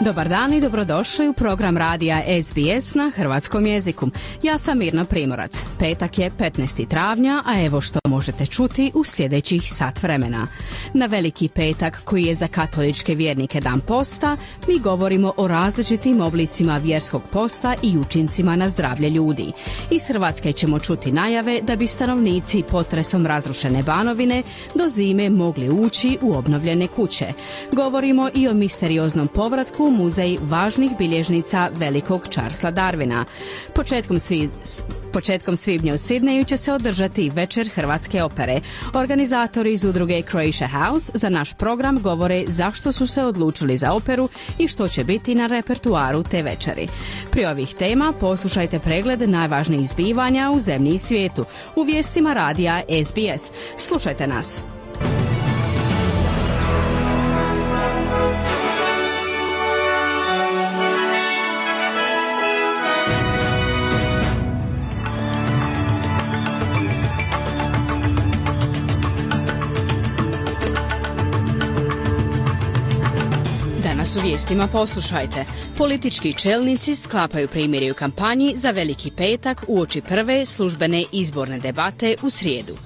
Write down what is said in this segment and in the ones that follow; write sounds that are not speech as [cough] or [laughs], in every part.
Dobar dan i dobrodošli u program radija SBS na hrvatskom jeziku. Ja sam Mirna Primorac. Petak je 15. travnja, a evo što možete čuti u sljedećih sat vremena. Na veliki petak koji je za katoličke vjernike dan posta, mi govorimo o različitim oblicima vjerskog posta i učincima na zdravlje ljudi. Iz Hrvatske ćemo čuti najave da bi stanovnici potresom razrušene banovine do zime mogli ući u obnovljene kuće. Govorimo i o misterioznom povratku u muzej važnih bilježnica velikog Charlesa Darwina. Početkom, svi, početkom svibnja u Sidneju će se održati večer Hrvatske opere. Organizatori iz udruge Croatia House za naš program govore zašto su se odlučili za operu i što će biti na repertuaru te večeri. Prije ovih tema poslušajte pregled najvažnijih zbivanja u zemlji i svijetu u vijestima radija SBS. Slušajte nas. Danas u vijestima poslušajte. Politički čelnici sklapaju primjeri u kampanji za Veliki petak uoči prve službene izborne debate u srijedu.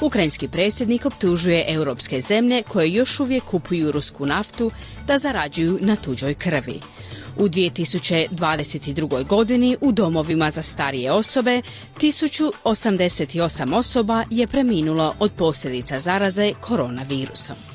Ukrajinski predsjednik optužuje europske zemlje koje još uvijek kupuju rusku naftu da zarađuju na tuđoj krvi. U 2022. godini u domovima za starije osobe 1088 osoba je preminulo od posljedica zaraze koronavirusom.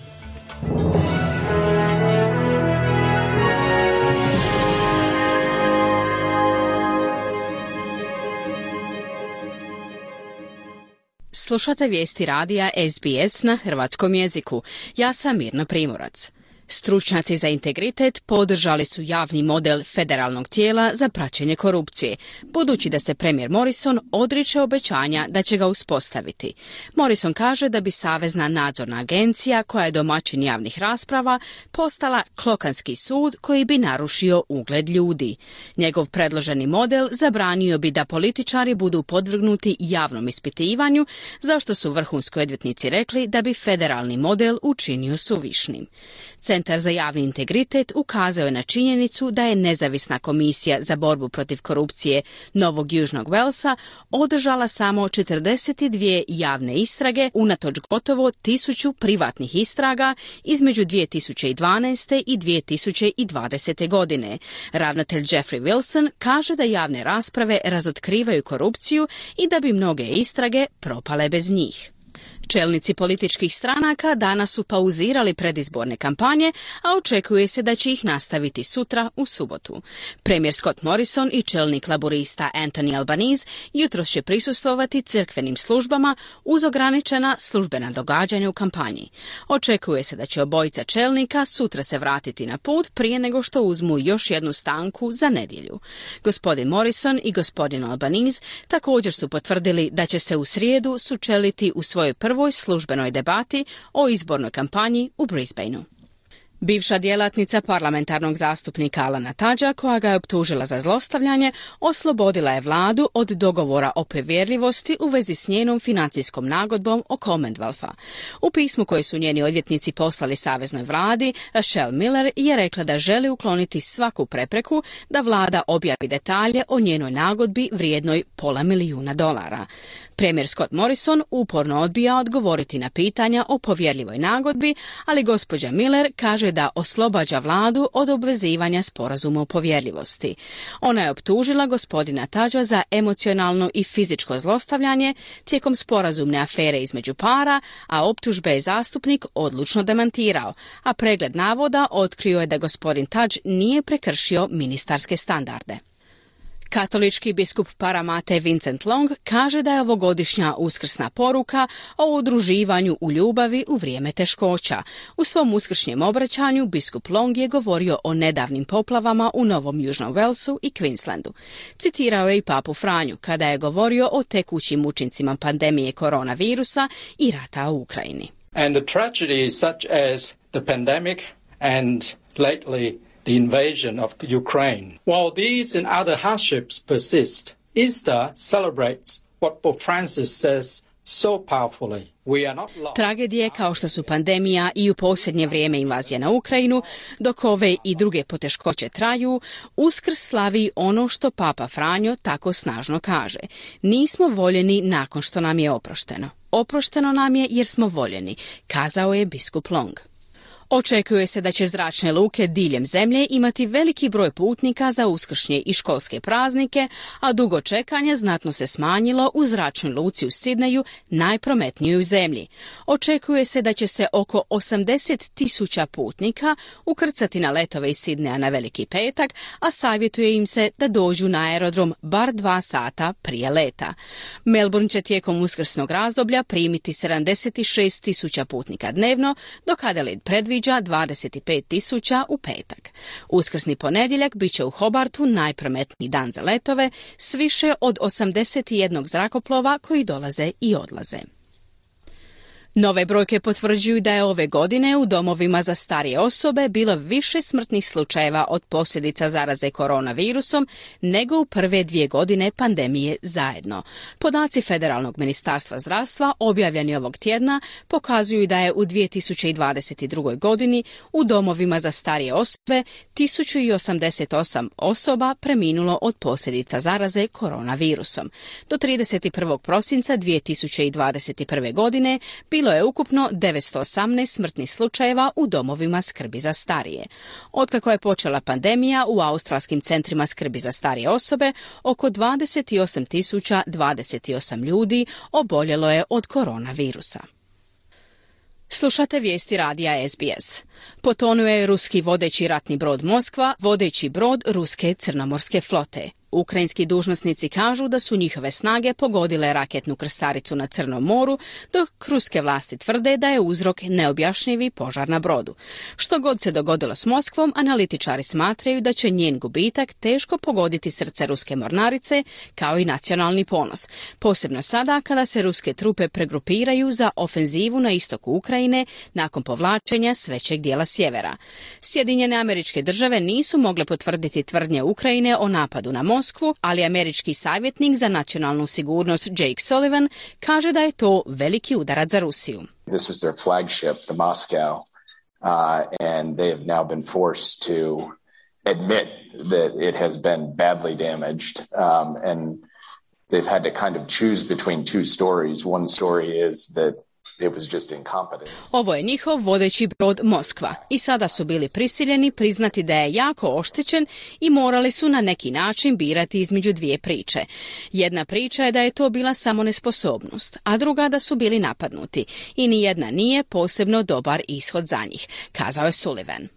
Slušate vijesti radija SBS na hrvatskom jeziku. Ja sam Mirna Primorac. Stručnjaci za integritet podržali su javni model federalnog tijela za praćenje korupcije, budući da se premijer Morrison odriče obećanja da će ga uspostaviti. Morrison kaže da bi Savezna nadzorna agencija, koja je domaćin javnih rasprava, postala klokanski sud koji bi narušio ugled ljudi. Njegov predloženi model zabranio bi da političari budu podvrgnuti javnom ispitivanju, zašto su vrhunski odvjetnici rekli da bi federalni model učinio suvišnim. Centar za javni integritet ukazao je na činjenicu da je nezavisna komisija za borbu protiv korupcije Novog Južnog Velsa održala samo 42 javne istrage unatoč gotovo tisuću privatnih istraga između 2012. i 2020. godine. Ravnatelj Jeffrey Wilson kaže da javne rasprave razotkrivaju korupciju i da bi mnoge istrage propale bez njih. Čelnici političkih stranaka danas su pauzirali predizborne kampanje, a očekuje se da će ih nastaviti sutra u subotu. Premijer Scott Morrison i čelnik laborista Anthony Albanese jutros će prisustvovati crkvenim službama uz ograničena službena događanja u kampanji. Očekuje se da će obojica čelnika sutra se vratiti na put prije nego što uzmu još jednu stanku za nedjelju. Gospodin Morrison i gospodin Albanese također su potvrdili da će se u srijedu sučeliti u svojoj prvoj prvoj službenoj debati o izbornoj kampanji u Brisbaneu. Bivša djelatnica parlamentarnog zastupnika Alana Tađa, koja ga je optužila za zlostavljanje, oslobodila je vladu od dogovora o povjerljivosti u vezi s njenom financijskom nagodbom o Commonwealtha. U pismu koje su njeni odvjetnici poslali saveznoj vladi, Rachel Miller je rekla da želi ukloniti svaku prepreku da vlada objavi detalje o njenoj nagodbi vrijednoj pola milijuna dolara. Premijer Scott Morrison uporno odbija odgovoriti na pitanja o povjerljivoj nagodbi, ali gospođa Miller kaže da oslobađa vladu od obvezivanja sporazuma o povjerljivosti. Ona je optužila gospodina Tađa za emocionalno i fizičko zlostavljanje tijekom sporazumne afere između para, a optužbe je zastupnik odlučno demantirao, a pregled navoda otkrio je da gospodin Tađ nije prekršio ministarske standarde. Katolički biskup Paramate Vincent Long kaže da je ovogodišnja uskrsna poruka o udruživanju u ljubavi u vrijeme teškoća. U svom uskršnjem obraćanju biskup Long je govorio o nedavnim poplavama u Novom Južnom Velsu i Queenslandu. Citirao je i papu Franju kada je govorio o tekućim učincima pandemije koronavirusa i rata u Ukrajini. And the tragedies such as the pandemic and lately the invasion of Ukraine. While these and other hardships persist, Easter celebrates what Pope Francis says so powerfully. Tragedije kao što su pandemija i u posljednje vrijeme invazija na Ukrajinu, dok ove i druge poteškoće traju, Uskrs slavi ono što Papa Franjo tako snažno kaže. Nismo voljeni nakon što nam je oprošteno. Oprošteno nam je jer smo voljeni, kazao je biskup Long. Očekuje se da će zračne luke diljem zemlje imati veliki broj putnika za uskršnje i školske praznike, a dugo čekanje znatno se smanjilo u zračnoj luci u Sidneju, najprometnijoj zemlji. Očekuje se da će se oko 80 tisuća putnika ukrcati na letove iz Sidneja na veliki petak, a savjetuje im se da dođu na aerodrom bar dva sata prije leta. Melbourne će tijekom uskrsnog razdoblja primiti 76 tisuća putnika dnevno, dok Adelaide predviđa predviđa 25 tisuća u petak. Uskrsni ponedjeljak bit će u Hobartu najprometniji dan za letove s više od 81 zrakoplova koji dolaze i odlaze. Nove brojke potvrđuju da je ove godine u domovima za starije osobe bilo više smrtnih slučajeva od posljedica zaraze koronavirusom nego u prve dvije godine pandemije zajedno. Podaci Federalnog ministarstva zdravstva objavljeni ovog tjedna pokazuju da je u 2022. godini u domovima za starije osobe 1088 osoba preminulo od posljedica zaraze koronavirusom. Do 31. prosinca 2021. godine bilo bilo je ukupno 918 smrtnih slučajeva u domovima skrbi za starije. Otkako je počela pandemija, u australskim centrima skrbi za starije osobe oko 28.028 ljudi oboljelo je od koronavirusa. Slušate vijesti radija SBS. Potonuo je ruski vodeći ratni brod Moskva, vodeći brod ruske crnomorske flote. Ukrajinski dužnosnici kažu da su njihove snage pogodile raketnu krstaricu na Crnom moru, dok ruske vlasti tvrde da je uzrok neobjašnjivi požar na brodu. Što god se dogodilo s Moskvom, analitičari smatraju da će njen gubitak teško pogoditi srce ruske mornarice, kao i nacionalni ponos. Posebno sada kada se ruske trupe pregrupiraju za ofenzivu na istoku Ukrajine nakon povlačenja s većeg dijela sjevera. Sjedinjene američke države nisu mogle potvrditi tvrdnje Ukrajine o napadu na Moskvu, ali američki savjetnik za nacionalnu sigurnost Jake Sullivan kaže da je to veliki udarac za Rusiju. This is their flagship, the Moscow, uh, and they have now been forced to admit that it has been badly damaged, um, and they've had to kind of choose between two stories. One story is that ovo je njihov vodeći brod Moskva i sada su bili prisiljeni priznati da je jako oštećen i morali su na neki način birati između dvije priče. Jedna priča je da je to bila samo nesposobnost, a druga da su bili napadnuti i ni jedna nije posebno dobar ishod za njih, kazao je Sullivan.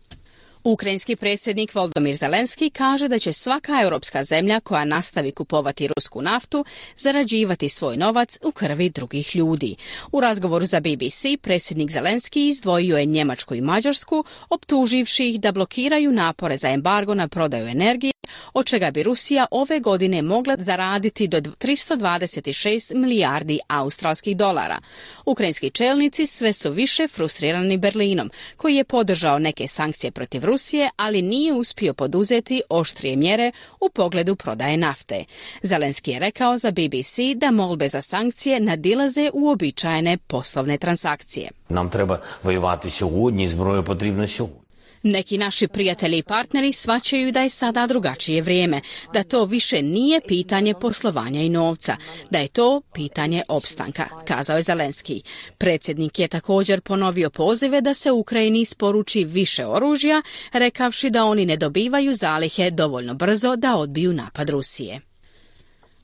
Ukrajinski predsjednik Voldomir Zelenski kaže da će svaka europska zemlja koja nastavi kupovati rusku naftu zarađivati svoj novac u krvi drugih ljudi. U razgovoru za BBC predsjednik Zelenski izdvojio je Njemačku i Mađarsku, optuživši ih da blokiraju napore za embargo na prodaju energije, od čega bi Rusija ove godine mogla zaraditi do 326 milijardi australskih dolara. Ukrajinski čelnici sve su više frustrirani Berlinom, koji je podržao neke sankcije protiv Rusije, ali nije uspio poduzeti oštrije mjere u pogledu prodaje nafte. Zelenski je rekao za BBC da molbe za sankcije nadilaze u uobičajene poslovne transakcije. Nam treba vojevati sjogodnji, zbroje potrebno sjogodnji. Neki naši prijatelji i partneri svaćaju da je sada drugačije vrijeme, da to više nije pitanje poslovanja i novca, da je to pitanje opstanka, kazao je Zelenski. Predsjednik je također ponovio pozive da se Ukrajini isporuči više oružja, rekavši da oni ne dobivaju zalihe dovoljno brzo da odbiju napad Rusije.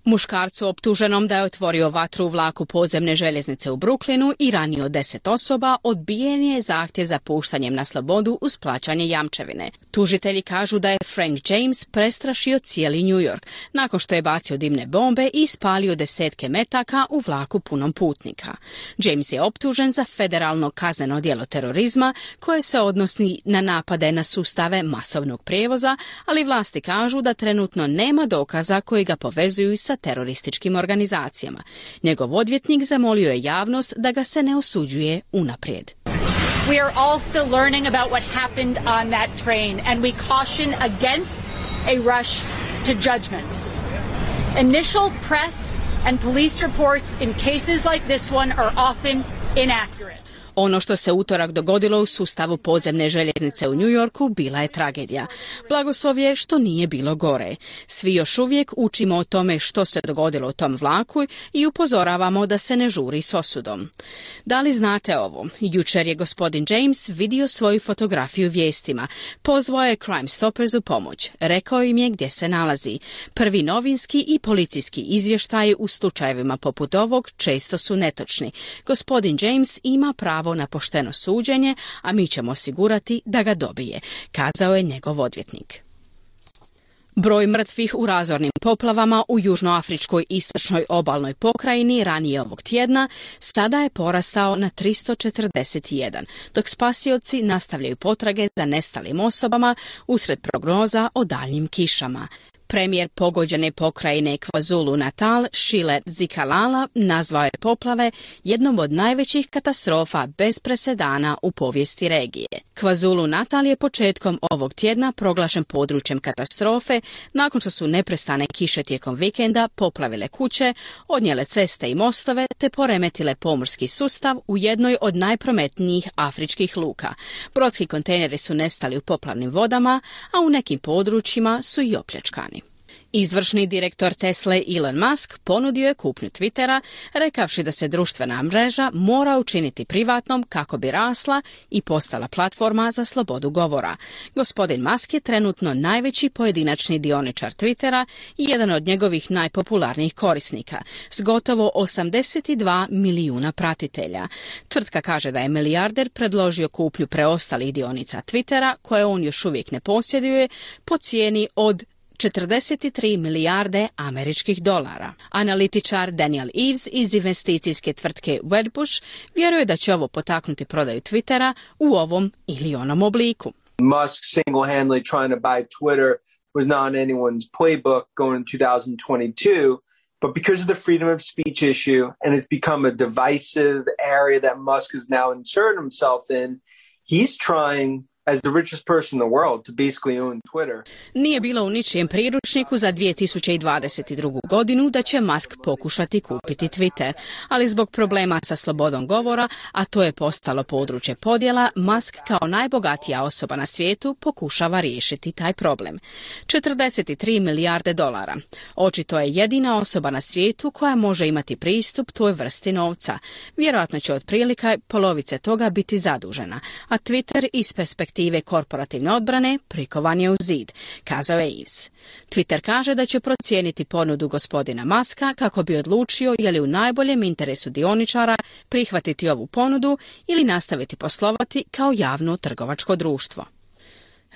Muškarcu optuženom da je otvorio vatru u vlaku podzemne željeznice u Brooklynu i ranio deset osoba odbijen je zahtjev za puštanjem na slobodu uz plaćanje jamčevine. Tužitelji kažu da je Frank James prestrašio cijeli New York nakon što je bacio dimne bombe i ispalio desetke metaka u vlaku punom putnika. James je optužen za federalno kazneno djelo terorizma koje se odnosi na napade na sustave masovnog prijevoza, ali vlasti kažu da trenutno nema dokaza koji ga povezuju sa terorističkim organizacijama. Njegov odvjetnik zamolio je javnost da ga se ne osuđuje unaprijed. We are all still learning about what happened on that train and we caution against a rush to judgment. Initial press and police reports in cases like this one are often inaccurate. Ono što se utorak dogodilo u sustavu podzemne željeznice u New Yorku bila je tragedija. Blagoslov je što nije bilo gore. Svi još uvijek učimo o tome što se dogodilo u tom vlaku i upozoravamo da se ne žuri s osudom. Da li znate ovo? Jučer je gospodin James vidio svoju fotografiju vijestima. Pozvao je Crime Stoppers u pomoć. Rekao im je gdje se nalazi. Prvi novinski i policijski izvještaji u slučajevima poput ovog često su netočni. Gospodin James ima pravo pravo na pošteno suđenje, a mi ćemo osigurati da ga dobije, kazao je njegov odvjetnik. Broj mrtvih u razornim poplavama u južnoafričkoj istočnoj obalnoj pokrajini ranije ovog tjedna sada je porastao na 341, dok spasioci nastavljaju potrage za nestalim osobama usred prognoza o daljnjim kišama. Premijer pogođene pokrajine KwaZulu Natal, Šile Zikalala, nazvao je poplave jednom od najvećih katastrofa bez presedana u povijesti regije. KwaZulu Natal je početkom ovog tjedna proglašen područjem katastrofe nakon što su neprestane kiše tijekom vikenda poplavile kuće, odnijele ceste i mostove te poremetile pomorski sustav u jednoj od najprometnijih afričkih luka. Brodski kontejneri su nestali u poplavnim vodama, a u nekim područjima su i opljačkani. Izvršni direktor Tesla Elon Musk ponudio je kupnju Twittera, rekavši da se društvena mreža mora učiniti privatnom kako bi rasla i postala platforma za slobodu govora. Gospodin Musk je trenutno najveći pojedinačni dioničar Twittera i jedan od njegovih najpopularnijih korisnika, s gotovo 82 milijuna pratitelja. Tvrtka kaže da je milijarder predložio kupnju preostalih dionica Twittera, koje on još uvijek ne posjeduje, po cijeni od 43 milijarde američkih dolara. Analitičar Daniel Eves iz investicijske tvrtke Wedbush vjeruje da će ovo potaknuti prodaju Twittera u ovom ili onom obliku. Musk single-handedly trying to buy Twitter was not anyone's playbook going in 2022. But because of the freedom of speech issue, and it's become a divisive area that Musk has now inserted himself in, he's trying as the richest person in the world to basically own Twitter. Nije bilo u ničijem priručniku za 2022. godinu da će Musk pokušati kupiti Twitter, ali zbog problema sa slobodom govora, a to je postalo područje podjela, Musk kao najbogatija osoba na svijetu pokušava riješiti taj problem. 43 milijarde dolara. Očito je jedina osoba na svijetu koja može imati pristup toj vrsti novca. Vjerojatno će otprilike polovice toga biti zadužena, a Twitter iz perspektive perspektive korporativne odbrane prikovan je u zid, kazao je Ives. Twitter kaže da će procijeniti ponudu gospodina Maska kako bi odlučio je li u najboljem interesu dioničara prihvatiti ovu ponudu ili nastaviti poslovati kao javno trgovačko društvo.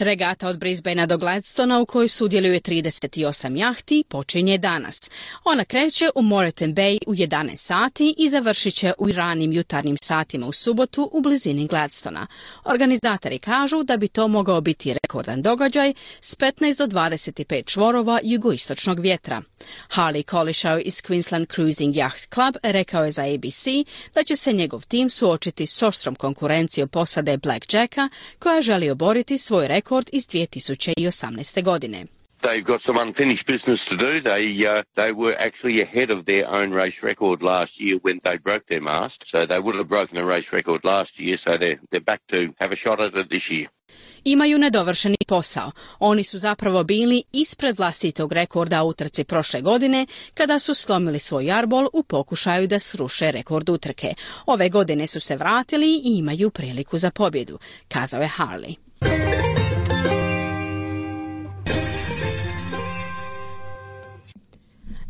Regata od Brisbanea do Gladstona u kojoj sudjeluje 38 jahti počinje danas. Ona kreće u Moreton Bay u 11 sati i završit će u ranim jutarnjim satima u subotu u blizini Gladstona. Organizatori kažu da bi to mogao biti rekordan događaj s 15 do 25 čvorova jugoistočnog vjetra. Harley Collishaw iz Queensland Cruising Yacht Club rekao je za ABC da će se njegov tim suočiti s oštrom konkurencijom posade Blackjacka koja želi oboriti svoj rekord rekord iz 2018. godine. They've got some unfinished business to do. They uh, they were actually ahead of their own race record last year when they broke their mast. So they would have broken the race record last year. So they're they're back to have a shot at it this year. Imaju nedovršeni posao. Oni su zapravo bili ispred vlastitog rekorda u utrci prošle godine kada su slomili svoj arbol u pokušaju da sruše rekord utrke. Ove godine su se vratili i imaju priliku za pobjedu, kazao je Harley.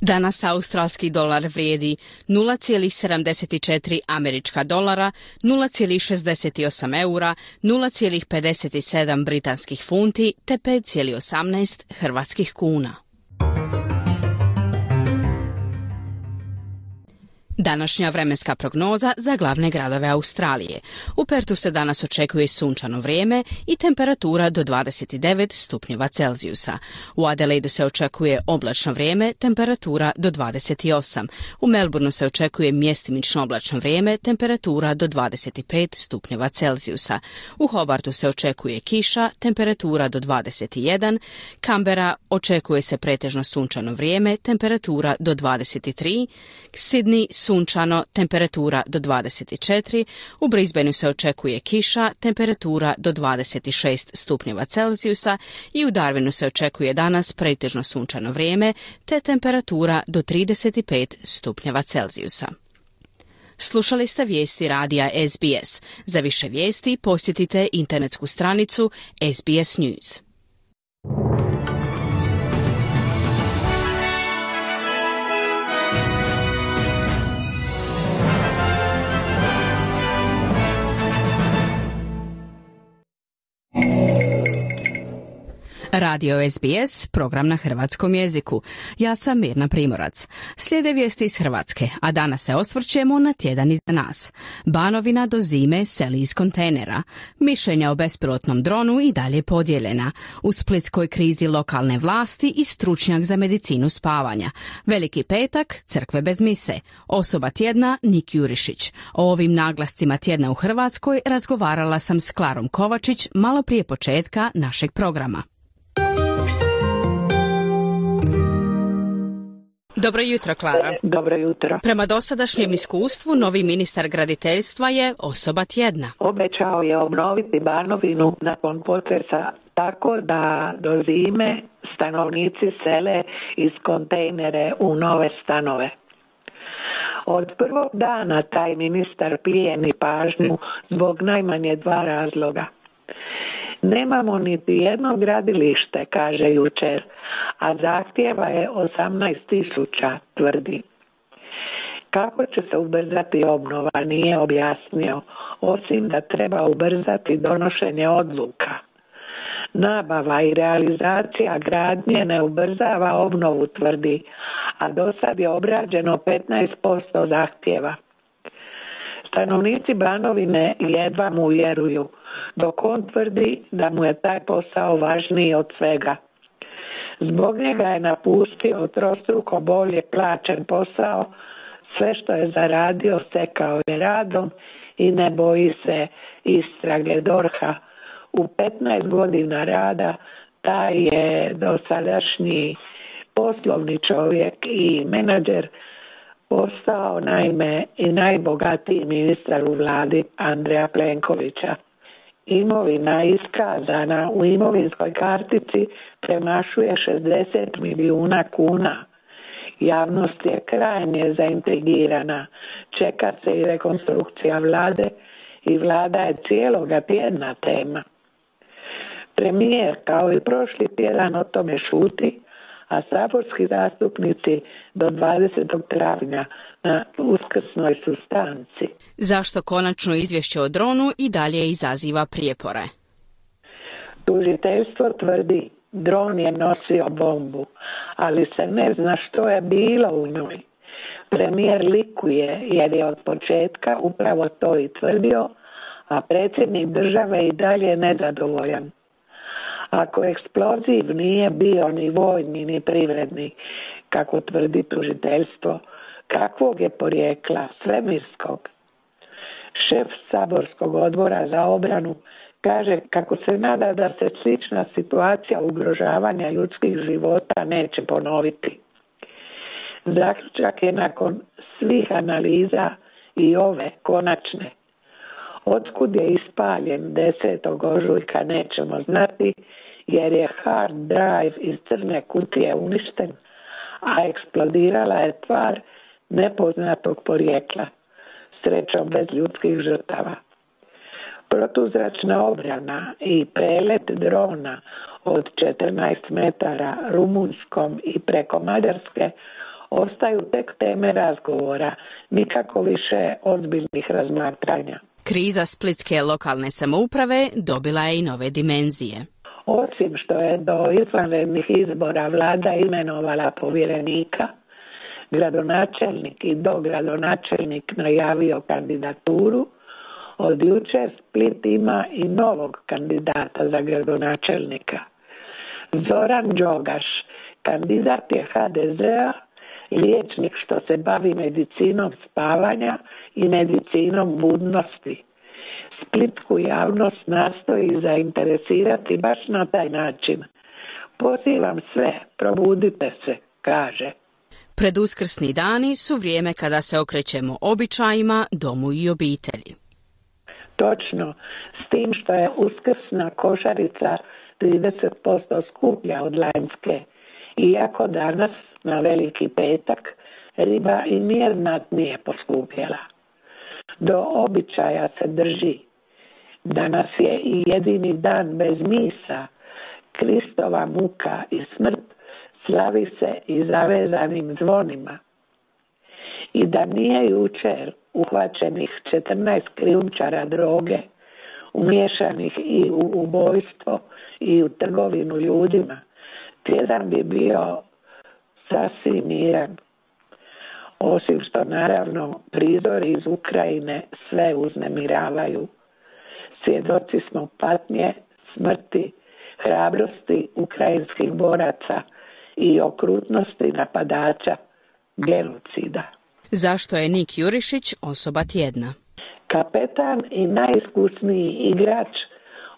Danas australski dolar vrijedi 0,74 američka dolara, 0,68 eura, 0,57 britanskih funti te 5,18 hrvatskih kuna. Današnja vremenska prognoza za glavne gradove Australije. U Pertu se danas očekuje sunčano vrijeme i temperatura do 29 stupnjeva Celzijusa. U Adelaidu se očekuje oblačno vrijeme, temperatura do 28. U Melbourneu se očekuje mjestimično oblačno vrijeme, temperatura do 25 stupnjeva Celzijusa. U Hobartu se očekuje kiša, temperatura do 21. Kambera očekuje se pretežno sunčano vrijeme, temperatura do 23. Sydney sunčano, temperatura do 24, u Brisbaneu se očekuje kiša, temperatura do 26 stupnjeva Celzijusa i u Darwinu se očekuje danas pretežno sunčano vrijeme te temperatura do 35 stupnjeva Celzijusa. Slušali ste vijesti radija SBS. Za više vijesti posjetite internetsku stranicu SBS News. Radio SBS, program na hrvatskom jeziku. Ja sam Mirna Primorac. Slijede vijesti iz Hrvatske, a danas se osvrćemo na tjedan iza nas. Banovina do zime seli iz kontejnera. Mišljenja o bespilotnom dronu i dalje podijeljena. U splitskoj krizi lokalne vlasti i stručnjak za medicinu spavanja. Veliki petak, crkve bez mise. Osoba tjedna, Nik Jurišić. O ovim naglascima tjedna u Hrvatskoj razgovarala sam s Klarom Kovačić malo prije početka našeg programa. Dobro jutro, Klara. Dobro jutro. Prema dosadašnjem iskustvu, novi ministar graditeljstva je osoba tjedna. Obećao je obnoviti Banovinu nakon potresa tako da do zime stanovnici sele iz kontejnere u nove stanove. Od prvog dana taj ministar plijeni pažnju zbog najmanje dva razloga. Nemamo niti jedno gradilište, kaže jučer, a zahtjeva je 18 tisuća, tvrdi. Kako će se ubrzati obnova nije objasnio, osim da treba ubrzati donošenje odluka. Nabava i realizacija gradnje ne ubrzava obnovu, tvrdi, a do sad je obrađeno 15% zahtjeva. Stanovnici Banovine jedva mu vjeruju, dok on tvrdi da mu je taj posao važniji od svega. Zbog njega je napustio trostruko bolje plaćen posao, sve što je zaradio stekao je radom i ne boji se istrage Dorha. U 15 godina rada taj je dosadašnji poslovni čovjek i menadžer postao naime i najbogatiji ministar u vladi Andreja Plenkovića imovina iskazana u imovinskoj kartici premašuje 60 milijuna kuna. Javnost je krajnje zaintrigirana. Čeka se i rekonstrukcija vlade i vlada je cijeloga tjedna tema. Premijer kao i prošli tjedan o tome šuti, a saborski zastupnici do 20. travnja na uskrsnoj sustanci. Zašto konačno izvješće o dronu i dalje izaziva prijepore? Tužiteljstvo tvrdi dron je nosio bombu, ali se ne zna što je bilo u njoj. Premijer likuje jer je od početka upravo to i tvrdio, a predsjednik države i dalje nezadovoljan. Ako eksploziv nije bio ni vojni ni privredni, kako tvrdi tužiteljstvo, kakvog je porijekla, svemirskog. Šef saborskog odbora za obranu kaže kako se nada da se slična situacija ugrožavanja ljudskih života neće ponoviti. Zaključak je nakon svih analiza i ove konačne. Otkud je ispaljen 10. ožujka nećemo znati jer je hard drive iz crne kutije uništen, a eksplodirala je tvar nepoznatog porijekla, srećom bez ljudskih žrtava. Protuzračna obrana i prelet drona od 14 metara Rumunskom i preko Mađarske ostaju tek teme razgovora, nikako više ozbiljnih razmatranja. Kriza splitske lokalne samouprave dobila je i nove dimenzije. Osim što je do izvanrednih izbora vlada imenovala povjerenika, gradonačelnik i dogradonačelnik najavio kandidaturu, od jučer Split ima i novog kandidata za gradonačelnika. Zoran Đogaš, kandidat je HDZ-a, liječnik što se bavi medicinom spavanja i medicinom budnosti. Splitsku javnost nastoji zainteresirati baš na taj način. Pozivam sve, probudite se, kaže. Preduskrsni dani su vrijeme kada se okrećemo običajima, domu i obitelji. Točno, s tim što je uskrsna košarica 30% skuplja od lanjske, iako danas na veliki petak riba i nije poskupjela. Do običaja se drži. Danas je i jedini dan bez misa, Kristova muka i smrt slavi se i zavezanim zvonima. I da nije jučer uhvaćenih 14 krijumčara droge, umješanih i u ubojstvo i u trgovinu ljudima, tjedan bi bio sasvim miran. Osim što naravno prizori iz Ukrajine sve uznemiravaju. Svjedoci smo patnje, smrti, hrabrosti ukrajinskih boraca i okrutnosti napadača, genocida. Zašto je Nik Jurišić osoba tjedna? Kapetan i najiskusniji igrač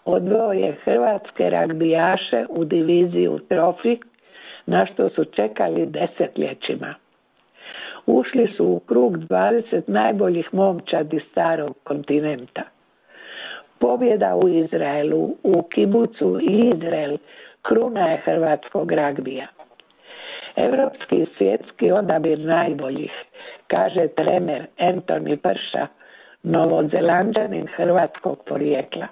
odveo je hrvatske ragbijaše u diviziju Trofi, na što su čekali desetljećima. Ušli su u krug 20 najboljih momčadi starog kontinenta. Pobjeda u Izraelu, u Kibucu i Izrael kruna je hrvatskog ragbija. Europski svjetski odabir najboljih, kaže trener Anthony Prša, novozelanđanin hrvatskog porijekla.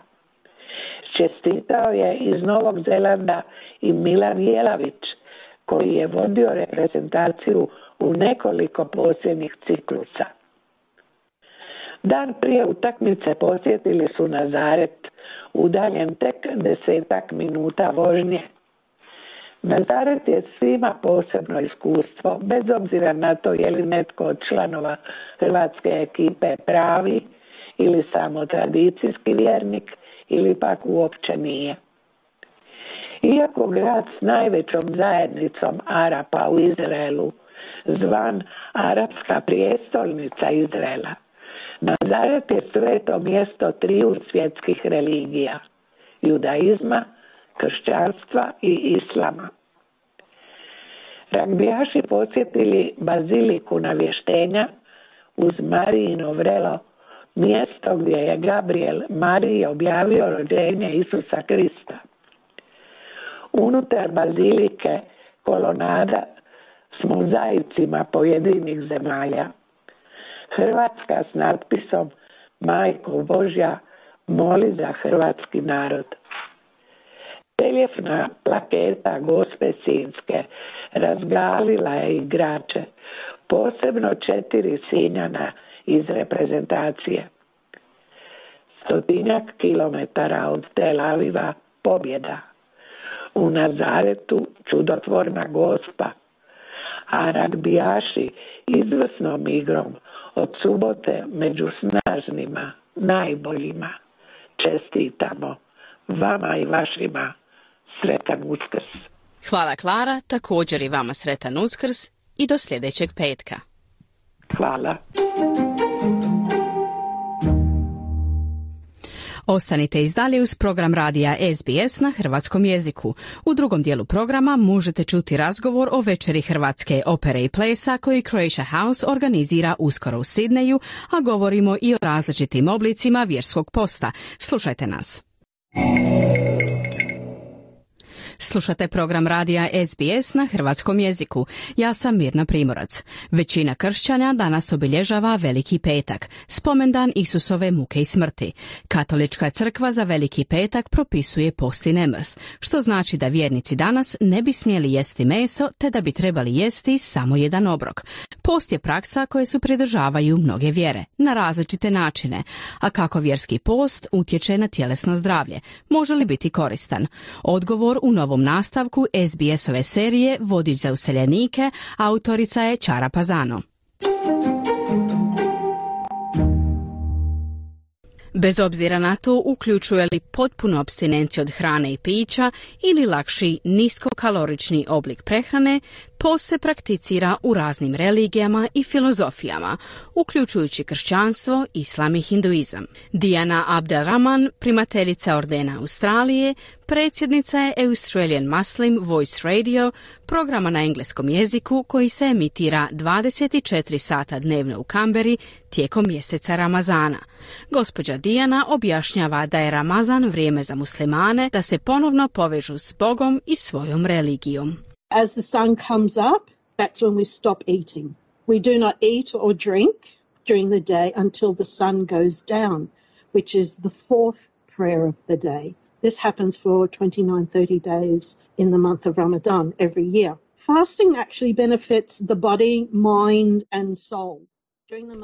Čestitao je iz Novog Zelanda i Milan Jelavić, koji je vodio reprezentaciju u nekoliko posljednjih ciklusa. Dan prije utakmice posjetili su Nazaret, udaljen tek desetak minuta vožnje. Nazaret je svima posebno iskustvo, bez obzira na to je li netko od članova hrvatske ekipe pravi ili samo tradicijski vjernik ili pak uopće nije. Iako grad s najvećom zajednicom Arapa u Izraelu, zvan Arapska prijestolnica Izraela, Nazaret je sveto mjesto triju svjetskih religija, judaizma, kršćanstva i islama. Ragbijaši podsjetili baziliku navještenja uz Marijino vrelo, mjesto gdje je Gabriel Mariji objavio rođenje Isusa Krista. Unutar bazilike kolonada s mozaicima pojedinih zemalja. Hrvatska s natpisom Majko Božja moli za hrvatski narod. Reljefna plaketa Gospe Sinske razgalila je igrače, posebno četiri sinjana iz reprezentacije. Stotinjak kilometara od Tel Aviva pobjeda. U Nazaretu čudotvorna gospa, a ragbijaši izvrsnom igrom od subote među snažnima, najboljima. Čestitamo vama i vašima sretan uskrs. Hvala Klara, također i vama sretan uskrs i do sljedećeg petka. Hvala. Ostanite izdalje uz program radija SBS na hrvatskom jeziku. U drugom dijelu programa možete čuti razgovor o večeri Hrvatske opere i plesa koji Croatia House organizira uskoro u Sidneju, a govorimo i o različitim oblicima vjerskog posta. Slušajte nas. Slušate program radija SBS na hrvatskom jeziku. Ja sam Mirna Primorac. Većina kršćanja danas obilježava Veliki petak, spomendan Isusove muke i smrti. Katolička crkva za Veliki petak propisuje posti nemrs, što znači da vjernici danas ne bi smjeli jesti meso, te da bi trebali jesti samo jedan obrok. Post je praksa koje su pridržavaju mnoge vjere, na različite načine. A kako vjerski post utječe na tjelesno zdravlje? Može li biti koristan? Odgovor u novom novom nastavku SBS-ove serije Vodič za useljenike, autorica je Čara Pazano. Bez obzira na to uključuje li potpunu abstinenciju od hrane i pića ili lakši niskokalorični oblik prehrane, post se prakticira u raznim religijama i filozofijama, uključujući kršćanstvo, islam i hinduizam. Diana Abdelrahman, primateljica ordena Australije, predsjednica je Australian Muslim Voice Radio, programa na engleskom jeziku koji se emitira 24 sata dnevno u Kamberi tijekom mjeseca Ramazana. Gospođa Diana objašnjava da je Ramazan vrijeme za muslimane da se ponovno povežu s Bogom i svojom religijom. As the sun comes up, that's when we stop eating. We do not eat or drink during the day until the sun goes down, which is the fourth prayer of the day. This happens for 29, 30 days in the month of Ramadan every year. Fasting actually benefits the body, mind, and soul.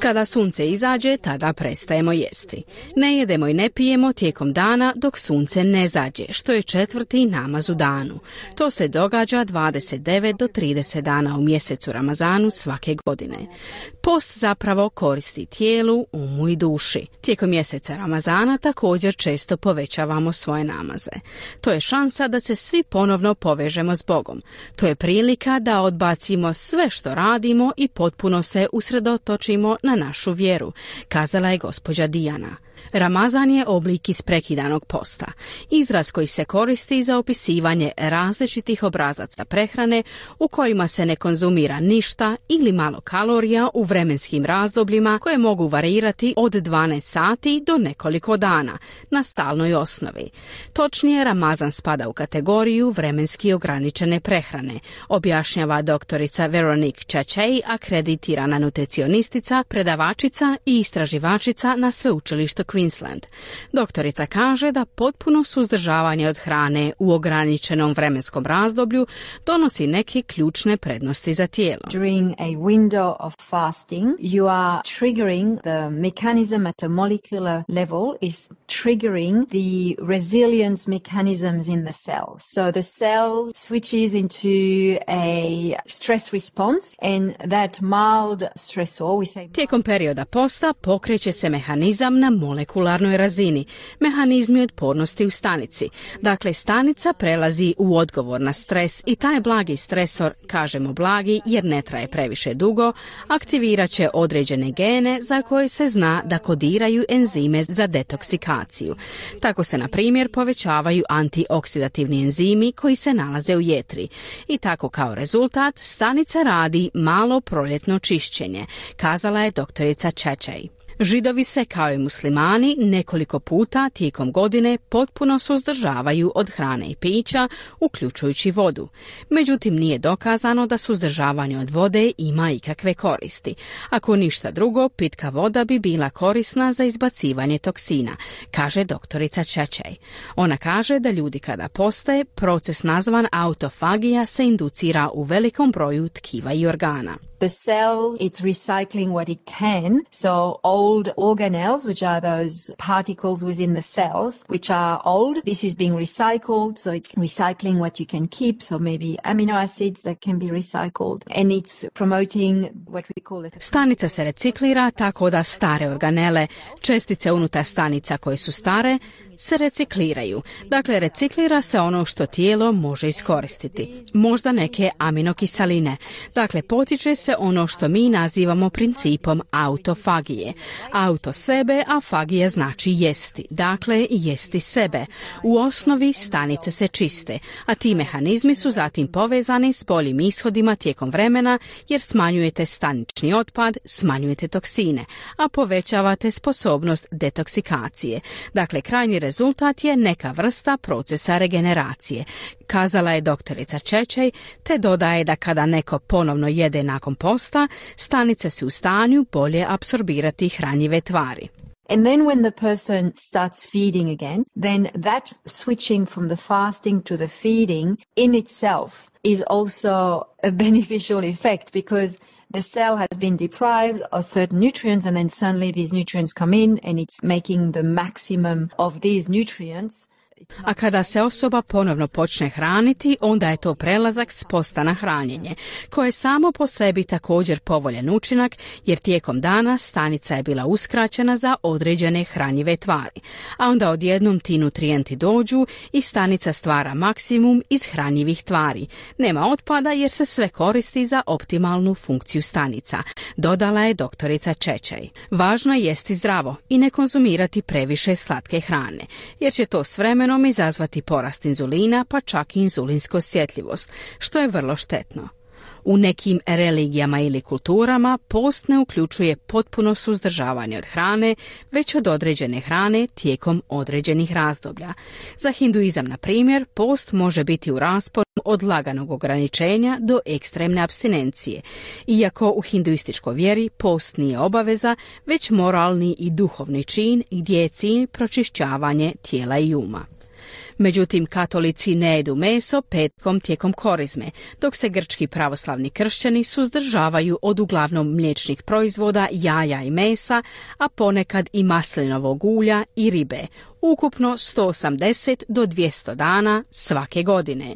Kada sunce izađe, tada prestajemo jesti. Ne jedemo i ne pijemo tijekom dana dok sunce ne zađe, što je četvrti namaz u danu. To se događa 29 do 30 dana u mjesecu Ramazanu svake godine. Post zapravo koristi tijelu, umu i duši. Tijekom mjeseca Ramazana također često povećavamo svoje namaze. To je šansa da se svi ponovno povežemo s Bogom. To je prilika da odbacimo sve što radimo i potpuno se usredotočimo na našu vjeru, kazala je gospođa Dijana. Ramazan je oblik isprekidanog posta, izraz koji se koristi za opisivanje različitih obrazaca prehrane u kojima se ne konzumira ništa ili malo kalorija u vremenskim razdobljima koje mogu varirati od 12 sati do nekoliko dana na stalnoj osnovi. Točnije, Ramazan spada u kategoriju vremenski ograničene prehrane, objašnjava doktorica Veronique Čačej, akreditirana nutricionistica, predavačica i istraživačica na sveučilištu Queensland. Doktorica kaže da potpuno suzdržavanje od hrane u ograničenom vremenskom razdoblju donosi neke ključne prednosti za tijelo. During a window of fasting, you are triggering the mechanism at a molecular level is triggering the resilience mechanisms in the cell. So the cell switches into a stress response and that mild stressor, we say... Tijekom perioda posta pokreće se mehanizam na molekularnoj razini, mehanizmi otpornosti u stanici. Dakle, stanica prelazi u odgovor na stres i taj blagi stresor, kažemo blagi jer ne traje previše dugo, aktivirat će određene gene za koje se zna da kodiraju enzime za detoksikaciju. Tako se, na primjer, povećavaju antioksidativni enzimi koji se nalaze u jetri. I tako kao rezultat stanica radi malo proljetno čišćenje, kazala je doktorica Čečej. Židovi se kao i muslimani nekoliko puta tijekom godine potpuno suzdržavaju od hrane i pića, uključujući vodu. Međutim, nije dokazano da suzdržavanje od vode ima ikakve koristi. Ako ništa drugo, pitka voda bi bila korisna za izbacivanje toksina, kaže doktorica Čečej. Ona kaže da ljudi kada postaje, proces nazvan autofagija se inducira u velikom broju tkiva i organa. The cell, it's recycling what it can. So old organelles, which are those particles within the cells, which are old, this is being recycled. So it's recycling what you can keep. So maybe amino acids that can be recycled. And it's promoting what we call it. Stanica se reciklira tako da stare organele, čestice unutar stanica koje su stare, se recikliraju. Dakle, reciklira se ono što tijelo može iskoristiti. Možda neke aminokiseline. Dakle, potiče se ono što mi nazivamo principom autofagije. Auto sebe, a fagija znači jesti. Dakle, jesti sebe. U osnovi stanice se čiste, a ti mehanizmi su zatim povezani s boljim ishodima tijekom vremena jer smanjujete stanični otpad, smanjujete toksine, a povećavate sposobnost detoksikacije. Dakle, krajnji rezultat je neka vrsta procesa regeneracije, kazala je doktorica Čečej, te dodaje da kada neko ponovno jede nakon posta, stanice su u stanju bolje apsorbirati hranjive tvari. And then when the person starts feeding again, then that switching from the fasting to the feeding in itself is also a [laughs] beneficial effect because the cell has been deprived of certain nutrients and then suddenly these nutrients come in and it's making the maximum of these nutrients A kada se osoba ponovno počne hraniti, onda je to prelazak s posta na hranjenje, koje je samo po sebi također povoljen učinak, jer tijekom dana stanica je bila uskraćena za određene hranjive tvari, a onda odjednom ti nutrijenti dođu i stanica stvara maksimum iz hranjivih tvari. Nema otpada jer se sve koristi za optimalnu funkciju stanica, dodala je doktorica Čečej. Važno je jesti zdravo i ne konzumirati previše slatke hrane, jer će to s vremenom izazvati porast inzulina pa čak i inzulinsku osjetljivost, što je vrlo štetno. U nekim religijama ili kulturama post ne uključuje potpuno suzdržavanje od hrane, već od određene hrane tijekom određenih razdoblja. Za hinduizam, na primjer, post može biti u rasponu od laganog ograničenja do ekstremne abstinencije, iako u hinduističkoj vjeri post nije obaveza, već moralni i duhovni čin gdje je cilj pročišćavanje tijela i uma. Međutim, katolici ne jedu meso petkom tijekom korizme, dok se grčki pravoslavni kršćani suzdržavaju od uglavnom mliječnih proizvoda, jaja i mesa, a ponekad i maslinovog ulja i ribe, ukupno 180 do 200 dana svake godine.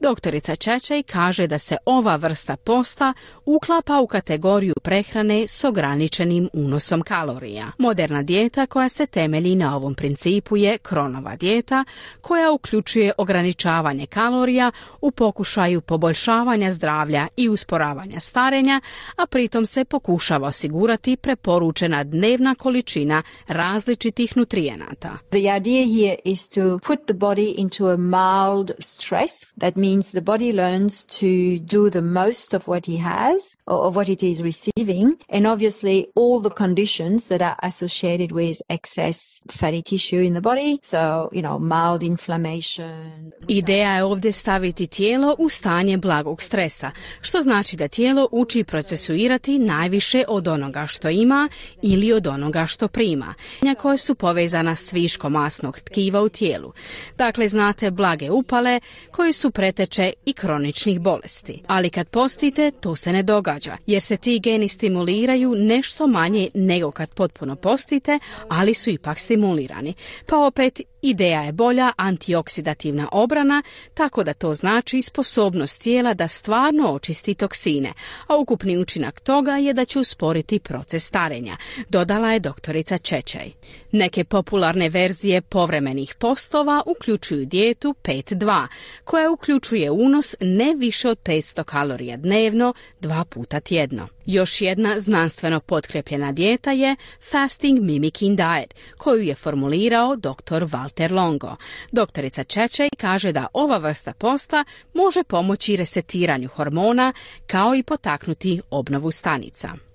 Doktorica Čečej kaže da se ova vrsta posta uklapa u kategoriju prehrane s ograničenim unosom kalorija. Moderna dijeta koja se temelji na ovom principu je kronova dijeta koja uključuje ograničavanje kalorija u pokušaju poboljšavanja zdravlja i usporavanja starenja, a pritom se pokušava osigurati preporučena dnevna količina različitih nutrijenata. The idea here is to put the body into a mild stress. That means means the body learns to do the most of what he has or of what it is receiving and obviously all the conditions that are associated with excess fatty tissue in the body. So you know mild inflammation. Ideja je ovdje staviti tijelo u stanje blagog stresa što znači da tijelo uči procesuirati najviše od onoga što ima ili od onoga što prima. Koje su povezana s viškom masnog tkiva u tijelu. Dakle znate blage upale koji su prete preteče i kroničnih bolesti. Ali kad postite, to se ne događa, jer se ti geni stimuliraju nešto manje nego kad potpuno postite, ali su ipak stimulirani. Pa opet Ideja je bolja antioksidativna obrana, tako da to znači sposobnost tijela da stvarno očisti toksine, a ukupni učinak toga je da će usporiti proces starenja, dodala je doktorica Čečej. Neke popularne verzije povremenih postova uključuju dijetu 5.2, koja uključuje unos ne više od 500 kalorija dnevno, dva puta tjedno. Još jedna znanstveno potkrepljena dijeta je Fasting Mimicking Diet, koju je formulirao dr. Walter Longo. Doktorica Čečej kaže da ova vrsta posta može pomoći resetiranju hormona kao i potaknuti obnovu stanica.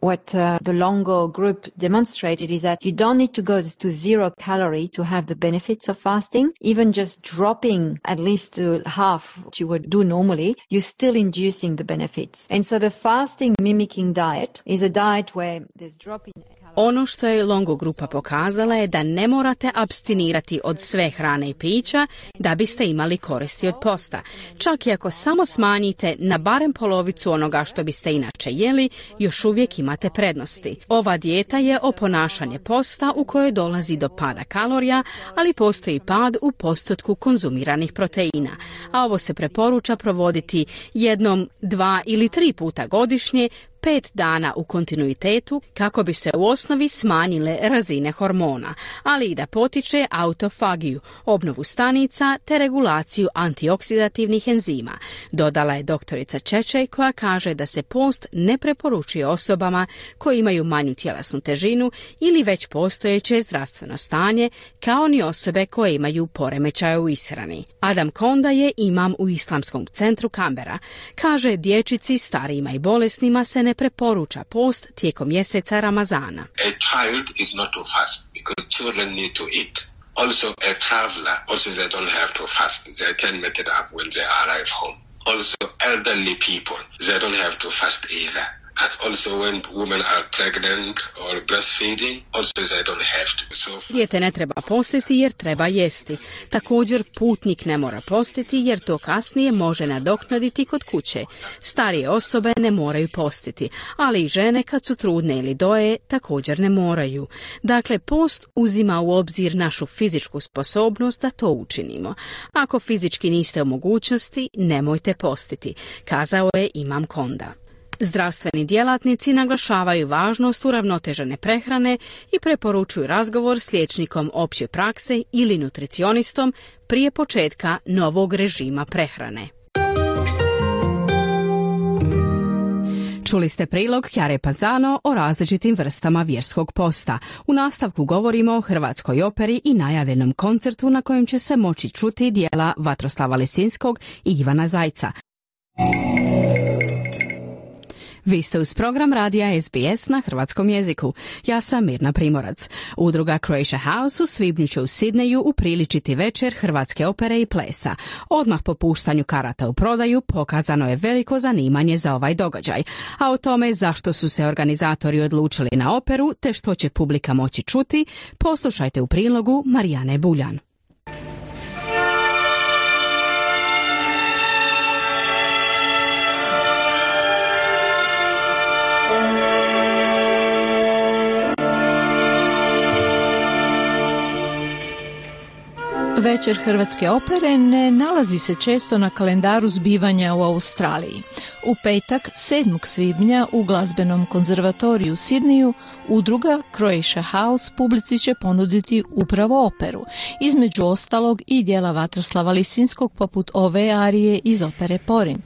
What uh, the Longo group demonstrated is that you don't need to go to zero calorie to have the benefits of fasting. Even just dropping at least to half what you would do normally, you're still inducing the benefits. And so the fasting mimicking diet is a diet where there's dropping Ono što je Longo grupa pokazala je da ne morate abstinirati od sve hrane i pića da biste imali koristi od posta. Čak i ako samo smanjite na barem polovicu onoga što biste inače jeli, još uvijek imate prednosti. Ova dijeta je oponašanje posta u kojoj dolazi do pada kalorija, ali postoji pad u postotku konzumiranih proteina. A ovo se preporuča provoditi jednom, dva ili tri puta godišnje pet dana u kontinuitetu kako bi se u osnovi smanjile razine hormona, ali i da potiče autofagiju, obnovu stanica te regulaciju antioksidativnih enzima. Dodala je doktorica Čečej koja kaže da se post ne preporučuje osobama koji imaju manju tjelesnu težinu ili već postojeće zdravstveno stanje, kao ni osobe koje imaju poremećaje u ishrani. Adam Konda je imam u Islamskom centru Kambera. Kaže dječici, starijima i bolesnima se ne preporuča post tijekom mjeseca Ramazana. A child is not to fast because children need to eat. Also a traveler, also they don't have to fast. They can make it up when they arrive home. Also elderly people, they don't have to fast either. And also when women are pregnant or breastfeeding, also they don't have to. So Dijete ne treba postiti jer treba jesti. Također putnik ne mora postiti jer to kasnije može nadoknaditi kod kuće. Starije osobe ne moraju postiti, ali i žene kad su trudne ili doje također ne moraju. Dakle, post uzima u obzir našu fizičku sposobnost da to učinimo. Ako fizički niste u mogućnosti, nemojte postiti, kazao je Imam Konda. Zdravstveni djelatnici naglašavaju važnost uravnotežene prehrane i preporučuju razgovor s liječnikom opće prakse ili nutricionistom prije početka novog režima prehrane. Čuli ste prilog Kjare Pazano o različitim vrstama vjerskog posta. U nastavku govorimo o Hrvatskoj operi i najavljenom koncertu na kojem će se moći čuti dijela Vatroslava Lisinskog i Ivana Zajca. Vi ste uz program radija SBS na hrvatskom jeziku. Ja sam Mirna Primorac. Udruga Croatia House u Svibnju će u Sidneju upriličiti večer Hrvatske opere i plesa. Odmah po puštanju karata u prodaju pokazano je veliko zanimanje za ovaj događaj. A o tome zašto su se organizatori odlučili na operu te što će publika moći čuti, poslušajte u prilogu Marijane Buljan. Večer Hrvatske opere ne nalazi se često na kalendaru zbivanja u Australiji. U petak 7. svibnja u glazbenom konzervatoriju u Sidniju udruga Croatia House publici će ponuditi upravo operu, između ostalog i dijela Vatroslava Lisinskog poput ove arije iz opere Porin.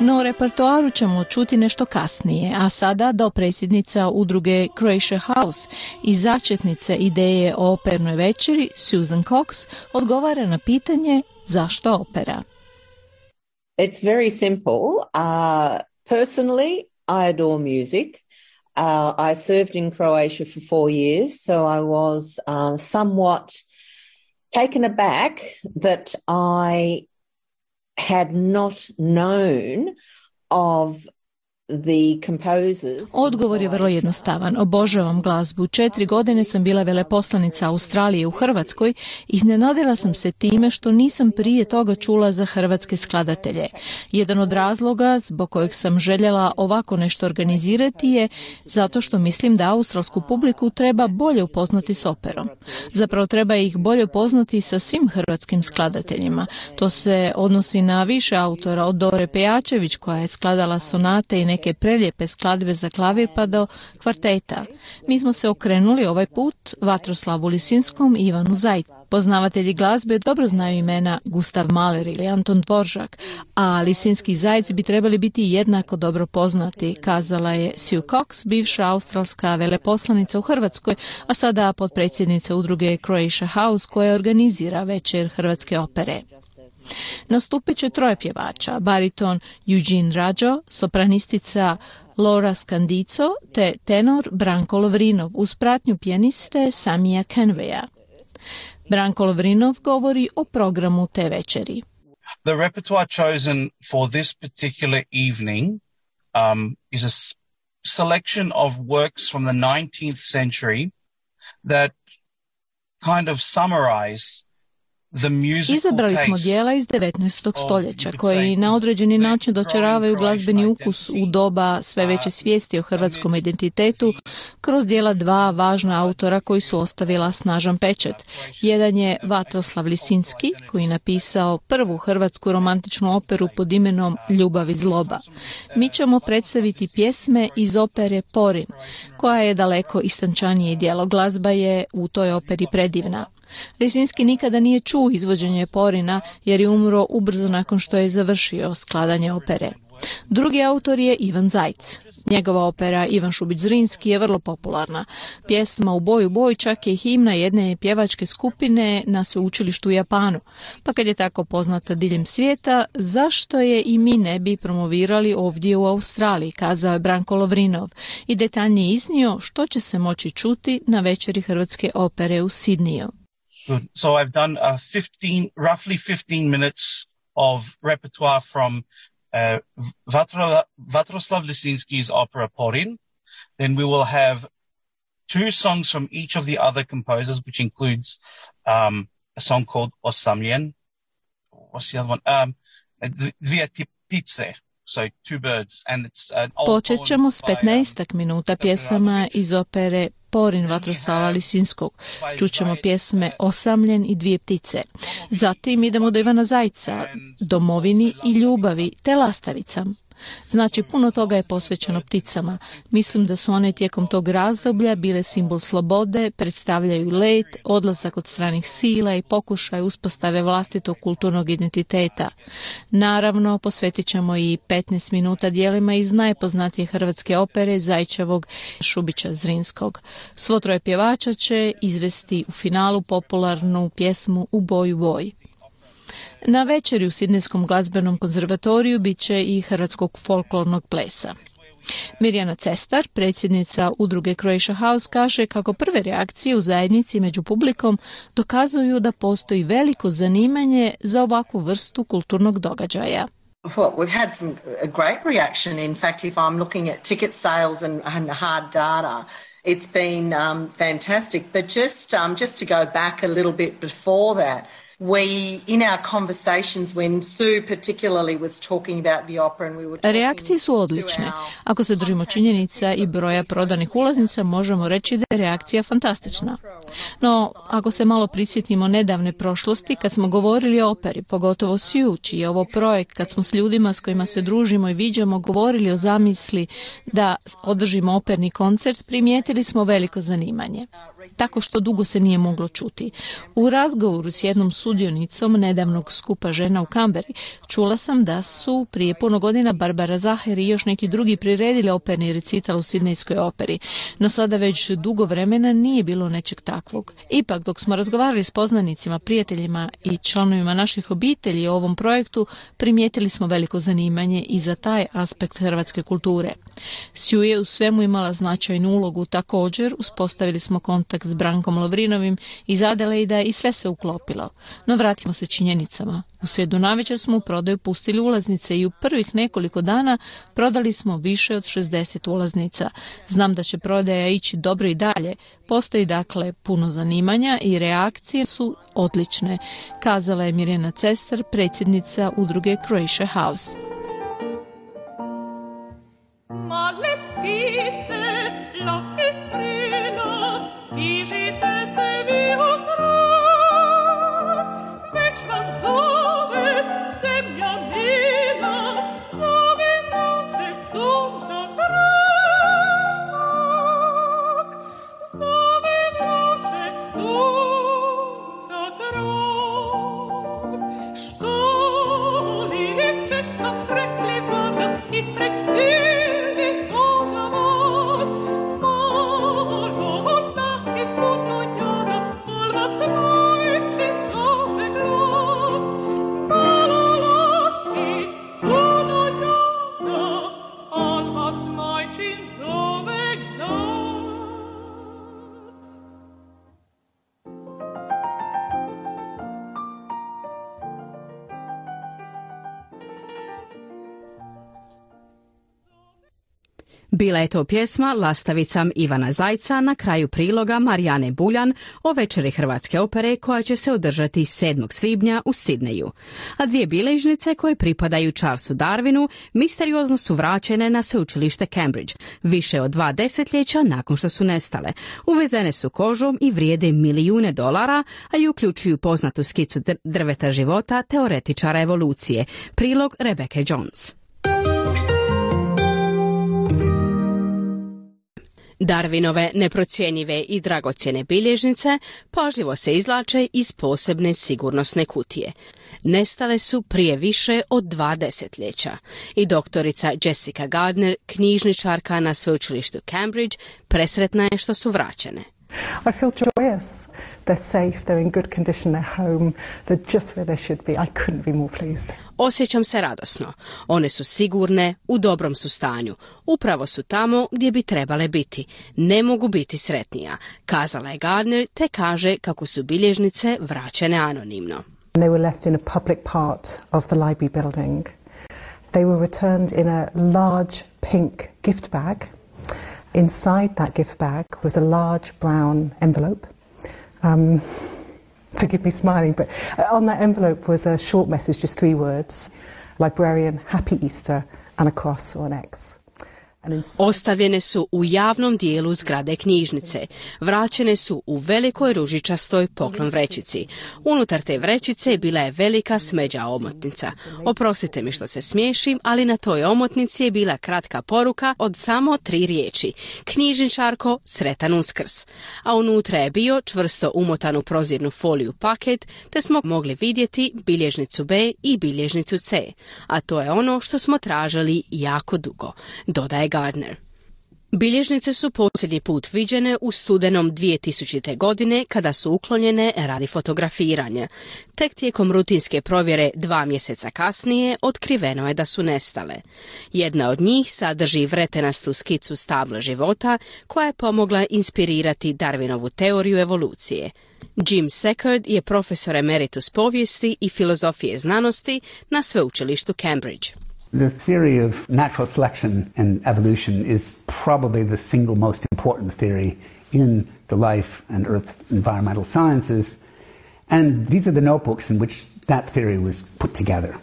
No, repertoaru ćemo čuti nešto kasnije, a sada do predsjednica udruge Croatia House i začetnice ideje o opernoj večeri, Susan Cox, odgovara na pitanje zašto opera. It's very simple. Uh, personally, I adore music. Uh, I served in Croatia for four years, so I was uh, somewhat taken aback that I had not known of. Odgovor je vrlo jednostavan. Obožavam glazbu. Četiri godine sam bila veleposlanica Australije u Hrvatskoj i iznenadila sam se time što nisam prije toga čula za hrvatske skladatelje. Jedan od razloga zbog kojeg sam željela ovako nešto organizirati je zato što mislim da australsku publiku treba bolje upoznati s operom. Zapravo treba ih bolje upoznati sa svim hrvatskim skladateljima. To se odnosi na više autora od Dore Pejačević koja je skladala sonate i neke neke prelijepe skladbe za klavir pa do kvarteta. Mi smo se okrenuli ovaj put Vatroslavu Lisinskom i Ivanu Zajt. Poznavatelji glazbe dobro znaju imena Gustav Mahler ili Anton Dvoržak, a Lisinski zajci bi trebali biti jednako dobro poznati, kazala je Sue Cox, bivša australska veleposlanica u Hrvatskoj, a sada potpredsjednica udruge Croatia House koja organizira večer Hrvatske opere. Nastupit će troje pjevača, bariton Eugene Rađo, sopranistica Laura Scandico te tenor Branko Lovrinov uz pratnju pijaniste Samija Kenveja. Branko Lovrinov govori o programu te večeri. The repertoire chosen for this particular evening um, is a selection of works from the 19th century that kind of summarize Izabrali smo dijela iz 19. stoljeća koji na određeni način dočaravaju glazbeni ukus u doba sve veće svijesti o hrvatskom identitetu kroz dijela dva važna autora koji su ostavila snažan pečet. Jedan je Vatroslav Lisinski koji je napisao prvu hrvatsku romantičnu operu pod imenom Ljubav i zloba. Mi ćemo predstaviti pjesme iz opere Porin koja je daleko istančanije dijelo. Glazba je u toj operi predivna. Lisinski nikada nije čuo izvođenje Porina jer je umro ubrzo nakon što je završio skladanje opere. Drugi autor je Ivan Zajc. Njegova opera Ivan Šubić-Zrinski je vrlo popularna. Pjesma U boju boj čak je himna jedne pjevačke skupine na sveučilištu u Japanu. Pa kad je tako poznata diljem svijeta, zašto je i mi ne bi promovirali ovdje u Australiji, kazao je Branko Lovrinov i detaljnije iznio što će se moći čuti na večeri Hrvatske opere u Sidniju. So I've done a 15, roughly 15 minutes of repertoire from uh, Vatroslav Lisinski's opera Porin. Then we will have two songs from each of the other composers, which includes um, a song called Osamlien. What's the other one? Um, Dvije. So two birds. And it's an old Počet ćemo s poem by, um, 15 minuta pjesama iz opere Porin Vatroslava Lisinskog. Čućemo pjesme Osamljen i dvije ptice. Zatim idemo do Ivana Zajca, Domovini i ljubavi, te Lastavica. Znači, puno toga je posvećeno pticama. Mislim da su one tijekom tog razdoblja bile simbol slobode, predstavljaju let, odlazak od stranih sila i pokušaj uspostave vlastitog kulturnog identiteta. Naravno, posvetit ćemo i 15 minuta dijelima iz najpoznatije hrvatske opere Zajčevog Šubića Zrinskog. Svo troje pjevača će izvesti u finalu popularnu pjesmu U boju boj. Na večeri u Sidnejskom glazbenom konzervatoriju bit će i hrvatskog folklornog plesa. Mirjana Cestar, predsjednica udruge Croatia House, kaže kako prve reakcije u zajednici među publikom dokazuju da postoji veliko zanimanje za ovakvu vrstu kulturnog događaja. Well, we've had some a great reaction. In fact, if I'm looking at ticket sales and, and hard data, it's been um, fantastic. But just um, just to go back a little bit before that, we in our conversations when Sue particularly was talking about the opera and we were talking Reakcije su odlične. Ako se držimo činjenica i broja prodanih ulaznica, možemo reći da je reakcija fantastična. No, ako se malo prisjetimo nedavne prošlosti, kad smo govorili o operi, pogotovo Sue, čiji je ovo projekt, kad smo s ljudima s kojima se družimo i viđamo govorili o zamisli da održimo operni koncert, primijetili smo veliko zanimanje tako što dugo se nije moglo čuti. U razgovoru s jednom sudionicom nedavnog skupa žena u Kamberi čula sam da su prije puno godina Barbara Zaher i još neki drugi priredili operni recital u Sidnejskoj operi, no sada već dugo vremena nije bilo nečeg takvog. Ipak, dok smo razgovarali s poznanicima, prijateljima i članovima naših obitelji o ovom projektu, primijetili smo veliko zanimanje i za taj aspekt hrvatske kulture. Sju je u svemu imala značajnu ulogu, također uspostavili smo kontakt s Brankom Lovrinovim iz Adelaida i sve se uklopilo. No vratimo se činjenicama. U sredu navečer smo u prodaju pustili ulaznice i u prvih nekoliko dana prodali smo više od 60 ulaznica. Znam da će prodaja ići dobro i dalje. Postoji dakle puno zanimanja i reakcije su odlične, kazala je Mirjana Cestar, predsjednica udruge Croatia House. Male ptice, lake krila, pižite se vi Bila je to pjesma Lastavicam Ivana Zajca na kraju priloga Marijane Buljan o večeri Hrvatske opere koja će se održati 7. svibnja u Sidneju. A dvije bilježnice koje pripadaju Charlesu Darwinu misteriozno su vraćene na sveučilište Cambridge, više od dva desetljeća nakon što su nestale. Uvezene su kožom i vrijede milijune dolara, a i uključuju poznatu skicu dr- drveta života teoretičara evolucije. Prilog Rebecca Jones. Darwinove neprocjenjive i dragocjene bilježnice pažljivo se izlače iz posebne sigurnosne kutije. Nestale su prije više od dva desetljeća i doktorica Jessica Gardner, knjižničarka na sveučilištu Cambridge, presretna je što su vraćene. I feel joyous. They're safe, they're in good condition, they're home, they're just where they should be. I couldn't be more pleased. Osjećam se radosno. One su sigurne, u dobrom su stanju. Upravo su tamo gdje bi trebale biti. Ne mogu biti sretnija, kazala je Gardner te kaže kako su bilježnice vraćene anonimno. They were left in a public part of the library building. They were returned in a large pink gift bag. Inside that gift bag was a large brown envelope. Um, [laughs] forgive me smiling, but on that envelope was a short message, just three words librarian, happy Easter, and a cross or an X. Ostavljene su u javnom dijelu zgrade knjižnice. Vraćene su u velikoj ružičastoj poklon vrećici. Unutar te vrećice bila je velika smeđa omotnica. Oprostite mi što se smiješim, ali na toj omotnici je bila kratka poruka od samo tri riječi. Knjižničarko, sretan uskrs. A unutra je bio čvrsto umotan u prozirnu foliju paket, te smo mogli vidjeti bilježnicu B i bilježnicu C. A to je ono što smo tražili jako dugo. Dodaje Gardner. Bilježnice su posljednji put viđene u studenom 2000. godine kada su uklonjene radi fotografiranja. Tek tijekom rutinske provjere dva mjeseca kasnije otkriveno je da su nestale. Jedna od njih sadrži vretenastu skicu stabla života koja je pomogla inspirirati Darwinovu teoriju evolucije. Jim Seckard je profesor emeritus povijesti i filozofije znanosti na sveučilištu Cambridge. The theory of natural selection and evolution is probably the single most important theory in the life and earth environmental sciences. And these are the notebooks in which that theory was put together.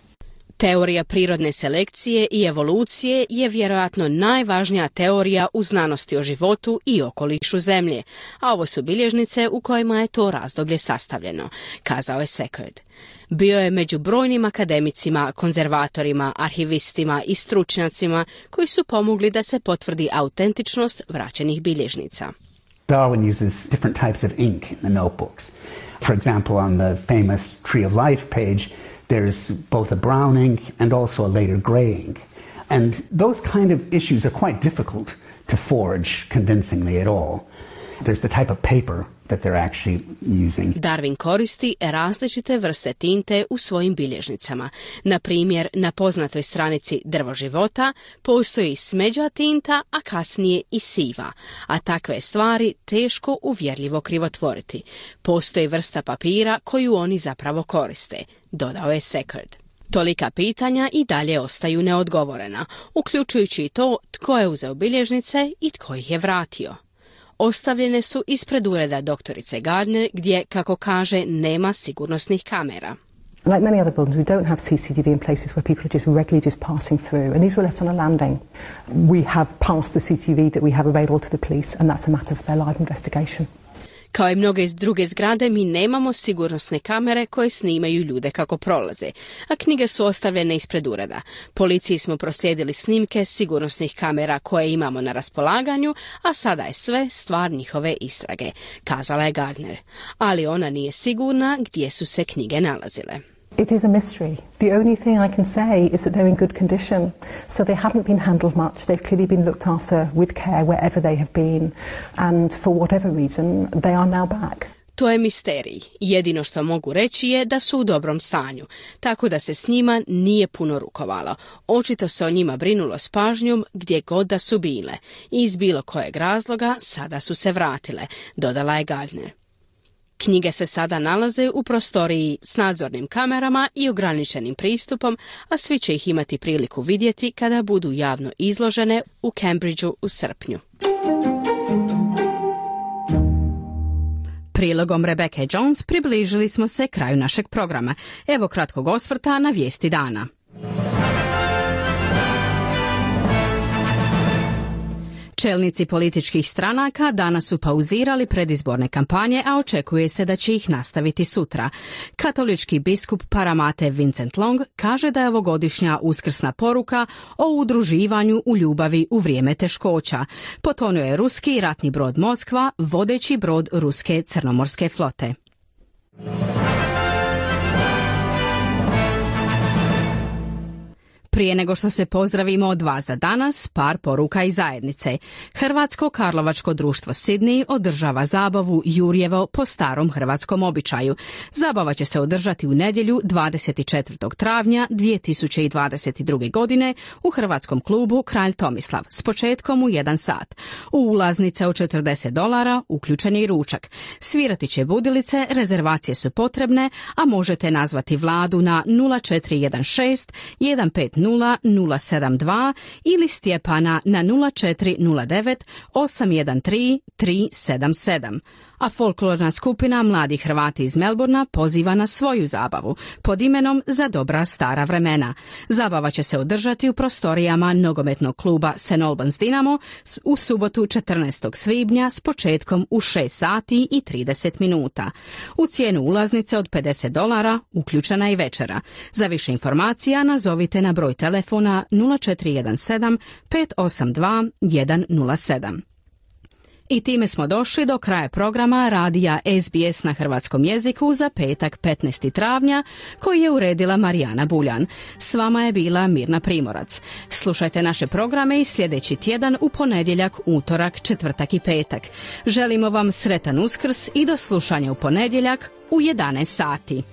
Teorija prirodne selekcije i evolucije je vjerojatno najvažnija teorija u znanosti o životu i okolišu zemlje, a ovo su bilježnice u kojima je to razdoblje sastavljeno, kazao je Seckard. Bio je među brojnim akademicima, konzervatorima, arhivistima i stručnjacima koji su pomogli da se potvrdi autentičnost vraćenih bilježnica. Darwin uses different types of ink in the notebooks. For example, on the famous Tree of Life page, there's both a brown ink and also a later gray ink. And those kind of issues are quite difficult to forge convincingly at all. There's the type of paper that they're actually using. Darwin koristi različite vrste tinte u svojim bilježnicama. Na primjer, na poznatoj stranici Drvo života postoji smeđa tinta, a kasnije i siva, a takve stvari teško uvjerljivo krivotvoriti. Postoji vrsta papira koju oni zapravo koriste, dodao je Seckard. Tolika pitanja i dalje ostaju neodgovorena, uključujući i to tko je uzeo bilježnice i tko ih je vratio ostavljene su ispred ureda doktorice Gardner gdje, kako kaže, nema sigurnosnih kamera. Like many other buildings, we don't have CCTV in places where people are just regularly just passing through. And these were left on a landing. We have passed the CCTV that we have available to the police, and that's a matter for their live investigation. Kao i mnoge druge zgrade, mi nemamo sigurnosne kamere koje snimaju ljude kako prolaze, a knjige su ostavljene ispred ureda. Policiji smo proslijedili snimke sigurnosnih kamera koje imamo na raspolaganju, a sada je sve stvar njihove istrage, kazala je Gardner. Ali ona nije sigurna gdje su se knjige nalazile. It is a mystery. The only thing I can say is that they're in good condition. So they haven't been handled much. They've clearly been looked after with care wherever they have been. And for whatever reason, they are now back. To je misterij. Jedino što mogu reći je da su u dobrom stanju, tako da se s njima nije puno rukovalo. Očito se o njima brinulo s pažnjom gdje god da su bile. Iz bilo kojeg razloga sada su se vratile, dodala je Gardner. Knjige se sada nalaze u prostoriji s nadzornim kamerama i ograničenim pristupom, a svi će ih imati priliku vidjeti kada budu javno izložene u Cambridgeu u srpnju. Prilogom Rebecca Jones približili smo se kraju našeg programa. Evo kratkog osvrta na vijesti dana. Čelnici političkih stranaka danas su pauzirali predizborne kampanje, a očekuje se da će ih nastaviti sutra. Katolički biskup Paramate Vincent Long kaže da je ovogodišnja uskrsna poruka o udruživanju u ljubavi u vrijeme teškoća. Potonuo je ruski ratni brod Moskva, vodeći brod ruske crnomorske flote. Prije nego što se pozdravimo od vas za danas, par poruka i zajednice. Hrvatsko Karlovačko društvo Sidney održava zabavu Jurjevo po starom hrvatskom običaju. Zabava će se održati u nedjelju 24. travnja 2022. godine u Hrvatskom klubu Kralj Tomislav s početkom u 1 sat. U ulaznice od 40 dolara uključen je i ručak. Svirati će budilice, rezervacije su potrebne, a možete nazvati vladu na 0416 150 072 ili Stjepana na 0409 813 377 a folklorna skupina Mladi Hrvati iz Melburna poziva na svoju zabavu pod imenom Za dobra stara vremena. Zabava će se održati u prostorijama nogometnog kluba St. Albans Dinamo u subotu 14. svibnja s početkom u 6 sati i 30 minuta. U cijenu ulaznice od 50 dolara uključena i večera. Za više informacija nazovite na broj telefona 0417 582 107. I time smo došli do kraja programa radija SBS na hrvatskom jeziku za petak 15. travnja koji je uredila Marijana Buljan. S vama je bila Mirna Primorac. Slušajte naše programe i sljedeći tjedan u ponedjeljak, utorak, četvrtak i petak. Želimo vam sretan uskrs i do slušanja u ponedjeljak u 11 sati.